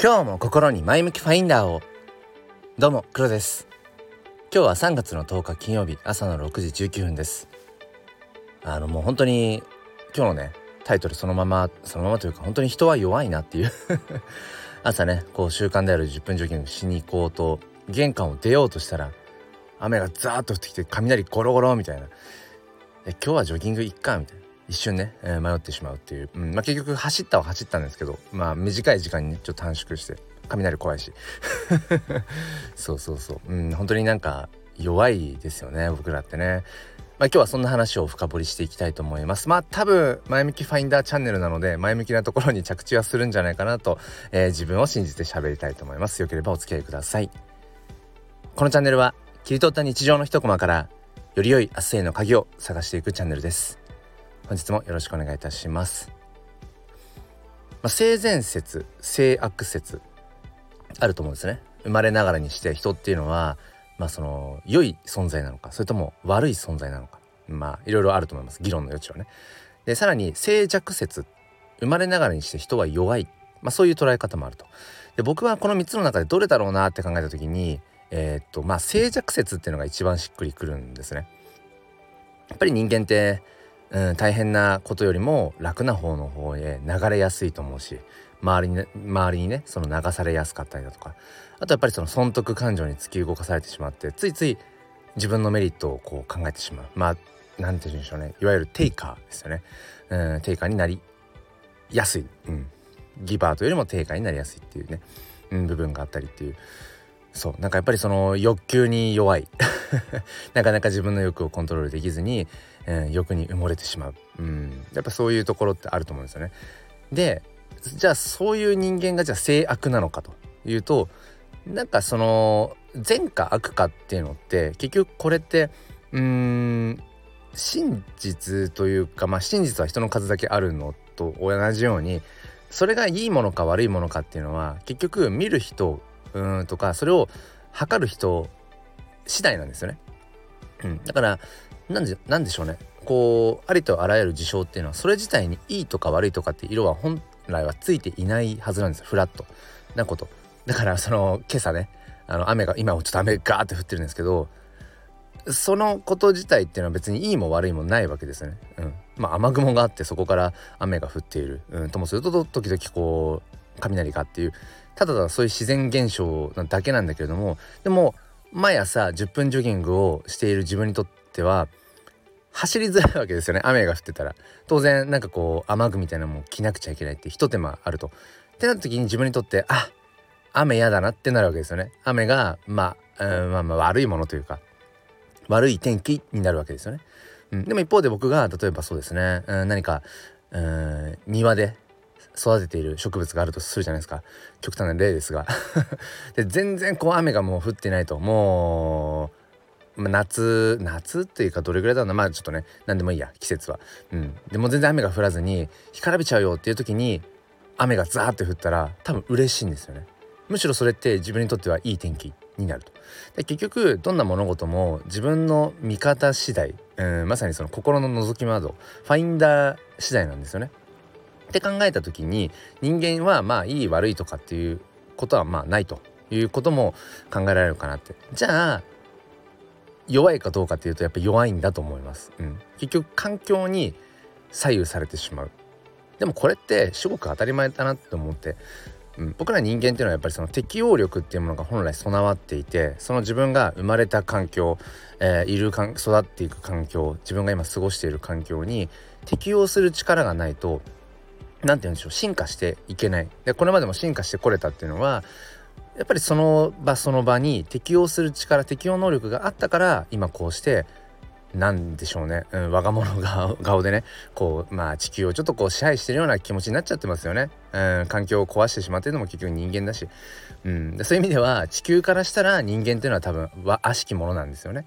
今日も心に前向きファインダーを。どうも黒です。今日は3月の10日金曜日朝の6時19分です。あのもう本当に今日のねタイトルそのままそのままというか本当に人は弱いなっていう。朝ねこう習慣である10分ジョギングしに行こうと玄関を出ようとしたら雨がザーッと降ってきて雷ゴロゴロみたいな。今日はジョギング行っかみたいな。一瞬ね、えー、迷ってしまうっていう、うんまあ、結局走ったは走ったんですけどまあ短い時間にねちょっと短縮して雷怖いし そうそうそう、うん、本当になんか弱いですよね僕らってね。まあ、今日はそんな話を深掘りしていきたいと思います。まあ多分前向きファインダーチャンネルなので前向きなところに着地はするんじゃないかなと、えー、自分を信じて喋りたいと思います。よければお付き合いください。このチャンネルは切り取った日常の一コマからより良い明日への鍵を探していくチャンネルです。本日もよろしくお願いいたします。まあ、性善説性悪説あると思うんですね。生まれながらにして人っていうのはまあその良い存在なのかそれとも悪い存在なのかまあいろいろあると思います議論の余地はね。でさらに静寂説生まれながらにして人は弱い、まあ、そういう捉え方もあると。で僕はこの3つの中でどれだろうなって考えた時にえー、っとまあ静寂説っていうのが一番しっくりくるんですね。やっぱり人間ってうん、大変なことよりも楽な方の方へ流れやすいと思うし周りに、周りにねその流されやすかったりだとか。あとやっぱりその損得感情に突き動かされてしまってついつい自分のメリットをこう考えてしまう。まあなんて言うんでしょうね。いわゆるテイカーですよね、うん、テイカーになりやすい、うん、ギバーというよりもテイカーになりやすいっていうね、うん、部分があったりっていう。そう。なんかやっぱりその欲求に弱い。なかなか自分の欲をコントロールできずに、えー、欲に埋もれてしまう、うん、やっぱそういうところってあると思うんですよね。でじゃあそういう人間がじゃあ性悪なのかというとなんかその善か悪かっていうのって結局これってうーん真実というかまあ真実は人の数だけあるのと同じようにそれがいいものか悪いものかっていうのは結局見る人うんとかそれを測る人次第なんですよね。うん、だからなんでなんでしょうね。こうありとあらゆる事象っていうのはそれ自体にいいとか悪いとかって色は本来はついていないはずなんです。フラット。なこと。だからその今朝ねあの雨が今もちょっと雨ガーって降ってるんですけどそのこと自体っていうのは別にいいも悪いもないわけですよね。うん、まあ雨雲があってそこから雨が降っている、うん、ともすると時々こう雷がっていう。ただただそういう自然現象なだけなんだけれどもでも毎朝10分ジョギングをしている自分にとっては走りづらいわけですよね雨が降ってたら当然なんかこう雨具みたいなのも着なくちゃいけないってひと手間あると。ってなった時に自分にとってあ雨嫌だなってなるわけですよね。雨がまあ、まあまあ悪いものというか悪い天気になるわけですよね。うん、でも一方で僕が例えばそうですね、うん、何か、うん、庭で育てている植物があるとするじゃないですか極端な例ですが で全然こう雨がもう降ってないともう、夏夏っていうかどれぐらいだろうな。まあちょっとね何でもいいや季節は。うん。でも全然雨が降らずに干からびちゃうよっていう時に雨がザーって降ったら多分嬉しいんですよね。むしろそれって自分にとってはいい天気になると。で結局どんな物事も自分の見方次第、うん、まさにその心の覗き窓ファインダー次第なんですよね。って考えた時に人間はまあいい悪いとかっていうことはまあないということも考えられるかなって。じゃあ弱いかどうかっていうとやっぱ弱いんだと思います、うん、結局環境に左右されてしまう。でもこれってすごく当たり前だなって思って、うん、僕ら人間っていうのはやっぱりその適応力っていうものが本来備わっていてその自分が生まれた環境、えー、いるかん育っていく環境自分が今過ごしている環境に適応する力がないと何て言うんでしょう進化していけない。でこれまでも進化してこれたっていうのはやっぱりその場その場に適応する力適応能力があったから今こうしてなんでしょうね、うん、我が物顔 でねこうまあ地球をちょっとこう支配してるような気持ちになっちゃってますよね、うん、環境を壊してしまってるのも結局人間だし、うん、そういう意味では地球からしたら人間っていうのは多分は悪しきものなんですよね。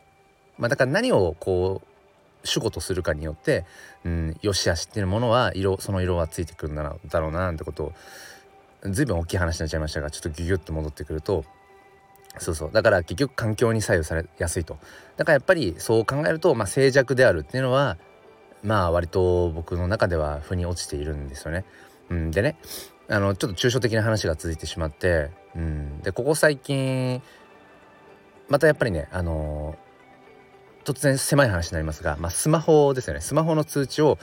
まあ、だから何をこう主語とするかによって、うん、良し悪しっていうものは色その色はついてくるんだろうななんてことを随分大きい話になっちゃいましたがちょっとギュギュッと戻ってくるとそうそう。だから結局環境に左右されやすいと。だからやっぱりそう考えると、まあ、静寂であるっていうのはまあ割と僕の中では腑に落ちているんですよね。うん、でねあのちょっと抽象的な話が続いてしまって、うん、でここ最近またやっぱりねあの突然狭い話になりますが、まあ、スマホですよね。スマホの通知を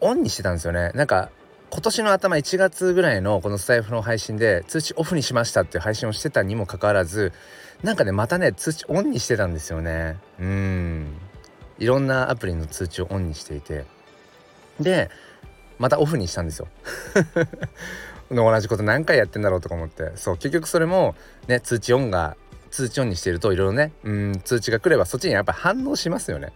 オンにしてたんですよね。なんか今年の頭1月ぐらいのこのスタイフの配信で通知オフにしましたっていう配信をしてたにもかかわらずなんかねまたね通知オンにしてたんですよね。うん。いろんなアプリの通知をオンにしていて。でまたオフにしたんですよ。同じこと何回やってんだろうとか思って。そう結局それもね通知オンが通知オンにしてるといろいろねうん通知が来ればそっちにやっぱ反応しますよね。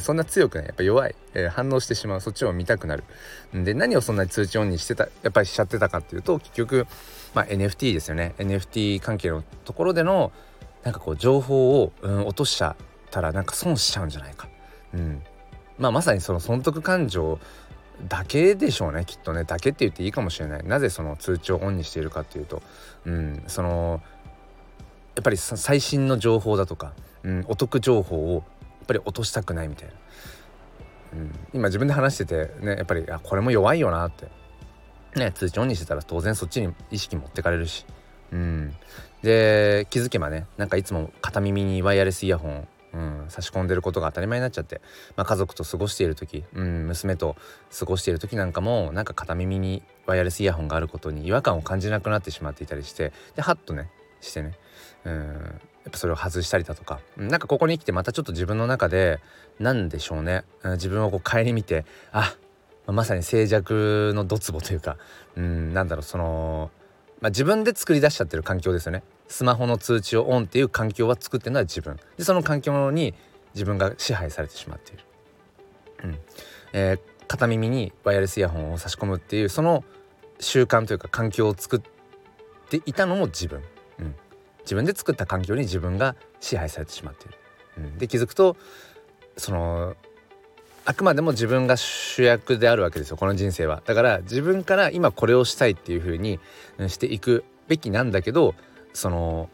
そんな強くねやっぱ弱い、えー、反応してしまう。そっちを見たくなる。で何をそんなに通知オンにしてたやっぱりしちゃってたかっていうと結局、まあ、NFT ですよね。NFT 関係のところでのなんかこう情報を、うん、落としちゃったらなんか損しちゃうんじゃないか、うん、まあまさにその損得感情だけでしょうねきっとね。だけって言っていいかもしれない。なぜその通知をオンにしているかっていうと、うん、そのやっぱり最新の情報だとか、うん、お得情報をぱり落としたくないみたいな、うん、今自分で話しててねやっぱりあこれも弱いよなって。ね通知オンにしてたら当然そっちに意識持ってかれるし、うん、で気づけばねなんかいつも片耳にワイヤレスイヤホンうん、差し込んでることが当たり前になっちゃって、まあ、家族と過ごしている時、うん、娘と過ごしている時なんかもなんか片耳にワイヤレスイヤホンがあることに違和感を感じなくなってしまっていたりしてでハッとねしてね、うん、やっぱそれを外したりだとか。なんかここに来てまたちょっと自分の中で何でしょうね。自分をこう顧みてあまさに静寂のドツボというか。うんなんだろうその、まあ、自分で作り出しちゃってる環境ですよね。スマホの通知をオンっていう環境は作ってるのは自分。でその環境に自分が支配されてしまっている、うん。えー、片耳にワイヤレスイヤホンを差し込むっていうその習慣というか環境を作っていたのも自分。自分で作った環境に自分が支配されてしまっている。うん、で気づくとそのあくまでも自分が主役であるわけですよこの人生は。だから自分から今これをしたいっていう風にしていくべきなんだけどその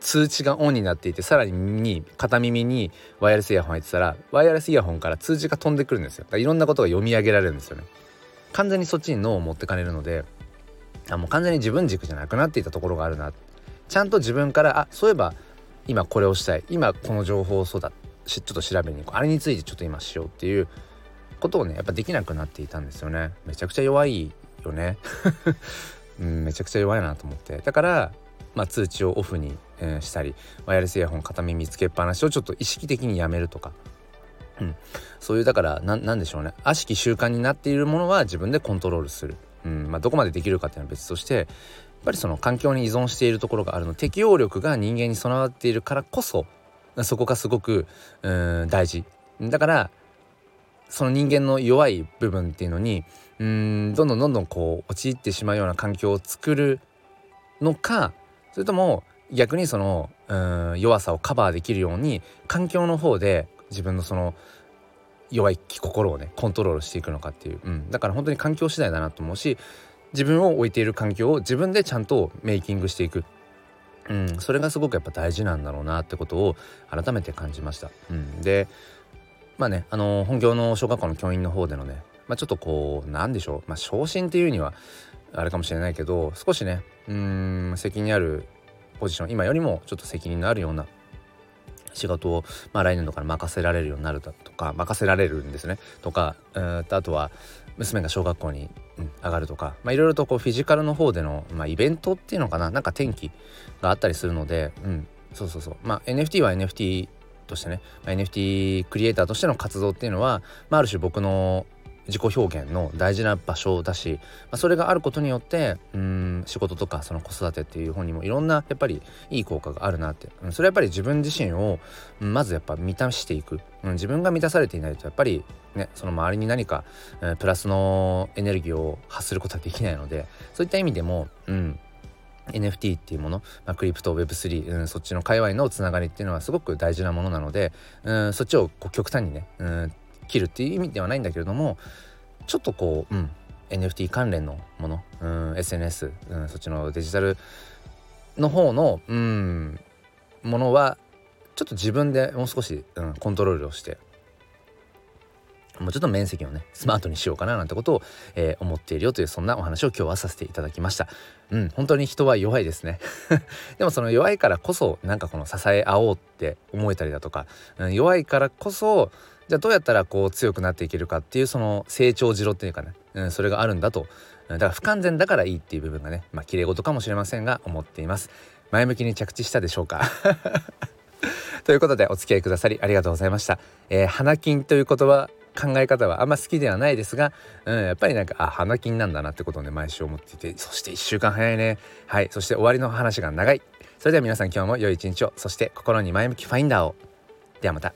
通知がオンになっていてさらに片耳にワイヤレスイヤホン入ってたらワイヤレスイヤホンから通知が飛んでくるんですよ。いろんなことが読み上げられるんですよね。完全にそっちに脳を持ってかれるのであもう完全に自分軸じゃなくなっていたところがあるな。ちゃんと自分からあそういえば今これをしたい。今この情報をそうだ。ちょっと調べに行こう。あれについてちょっと今しようっていうことをねやっぱできなくなっていたんですよね。めちゃくちゃ弱いよね。うん、めちゃくちゃ弱いなと思って。だからまあ、通知をオフに、えー、したりワイヤレスイヤホン片耳つけっぱなしをちょっと意識的にやめるとか、うん、そういうだからなんでしょうね。悪しき習慣になっているものは自分でコントロールする。うんまあ、どこまでできるかっていうのは別としてやっぱりその環境に依存しているところがあるの適応力が人間に備わっているからこそそこがすごくうん大事。だからその人間の弱い部分っていうのにうんどんどんどんどんこう陥ってしまうような環境を作るのかそれとも逆にそのうん弱さをカバーできるように環境の方で自分のその弱い心をねコントロールしていくのかっていう、うん、だから本当に環境次第だなと思うし自分を置いている環境を自分でちゃんとメイキングしていく、うん、それがすごくやっぱ大事なんだろうなってことを改めて感じました。うん、でまあねあの本業の小学校の教員の方でのね、まあ、ちょっとこうなんでしょう、まあ、昇進っていうにはあれかもしれないけど少しねうん責任あるポジション今よりもちょっと責任のあるような仕事を、まあ、来年度から任せられるようになるだとか任せられるんですね。とかあとは娘が小学校に、上がるとかいろいろとこうフィジカルの方での、まあ、イベントっていうのかな。なんか天気があったりするので、うん、そうそうそう。まあ NFT は NFT としてね、まあ、NFT クリエイターとしての活動っていうのは、まあ、ある種僕の自己表現の大事な場所だし、まあ、それがあることによってうん仕事とかその子育てっていう本にもいろんなやっぱりいい効果があるなって、うん、それはやっぱり自分自身を、うん、まずやっぱ満たしていく、うん、自分が満たされていないとやっぱりねその周りに何か、えー、プラスのエネルギーを発することはできないのでそういった意味でもうん NFT っていうもの、まあ、クリプト Web3、うん、そっちの界隈のつながりっていうのはすごく大事なものなので、うん、そっちをこう極端にね、うん、切るっていう意味ではないんだけれどもちょっとこう、うん、NFT 関連のもの、うん、SNS、うん、そっちのデジタルの方の、うん、ものはちょっと自分でもう少し、うん、コントロールをしてもうちょっと面積をねスマートにしようかななんてことを、えー、思っているよというそんなお話を今日はさせていただきました。うん本当に人は弱いですね。でもその弱いからこそなんかこの支え合おうって思えたりだとか、うん、弱いからこそじゃあどうやったらこう強くなっていけるかっていうその成長次郎っていうかね、うん、それがあるんだと。だから不完全だからいいっていう部分がねまあ綺麗事かもしれませんが思っています。前向きに着地したでしょうか。ということでお付き合いくださりありがとうございました、えー、花金という言葉考え方はあんま好きではないですが、うん、やっぱりなんかあ花金なんだなってことをね毎週思っていてそして1週間早いね。はいそして終わりの話が長い。それでは皆さん今日も良い一日をそして心に前向きファインダーを。ではまた。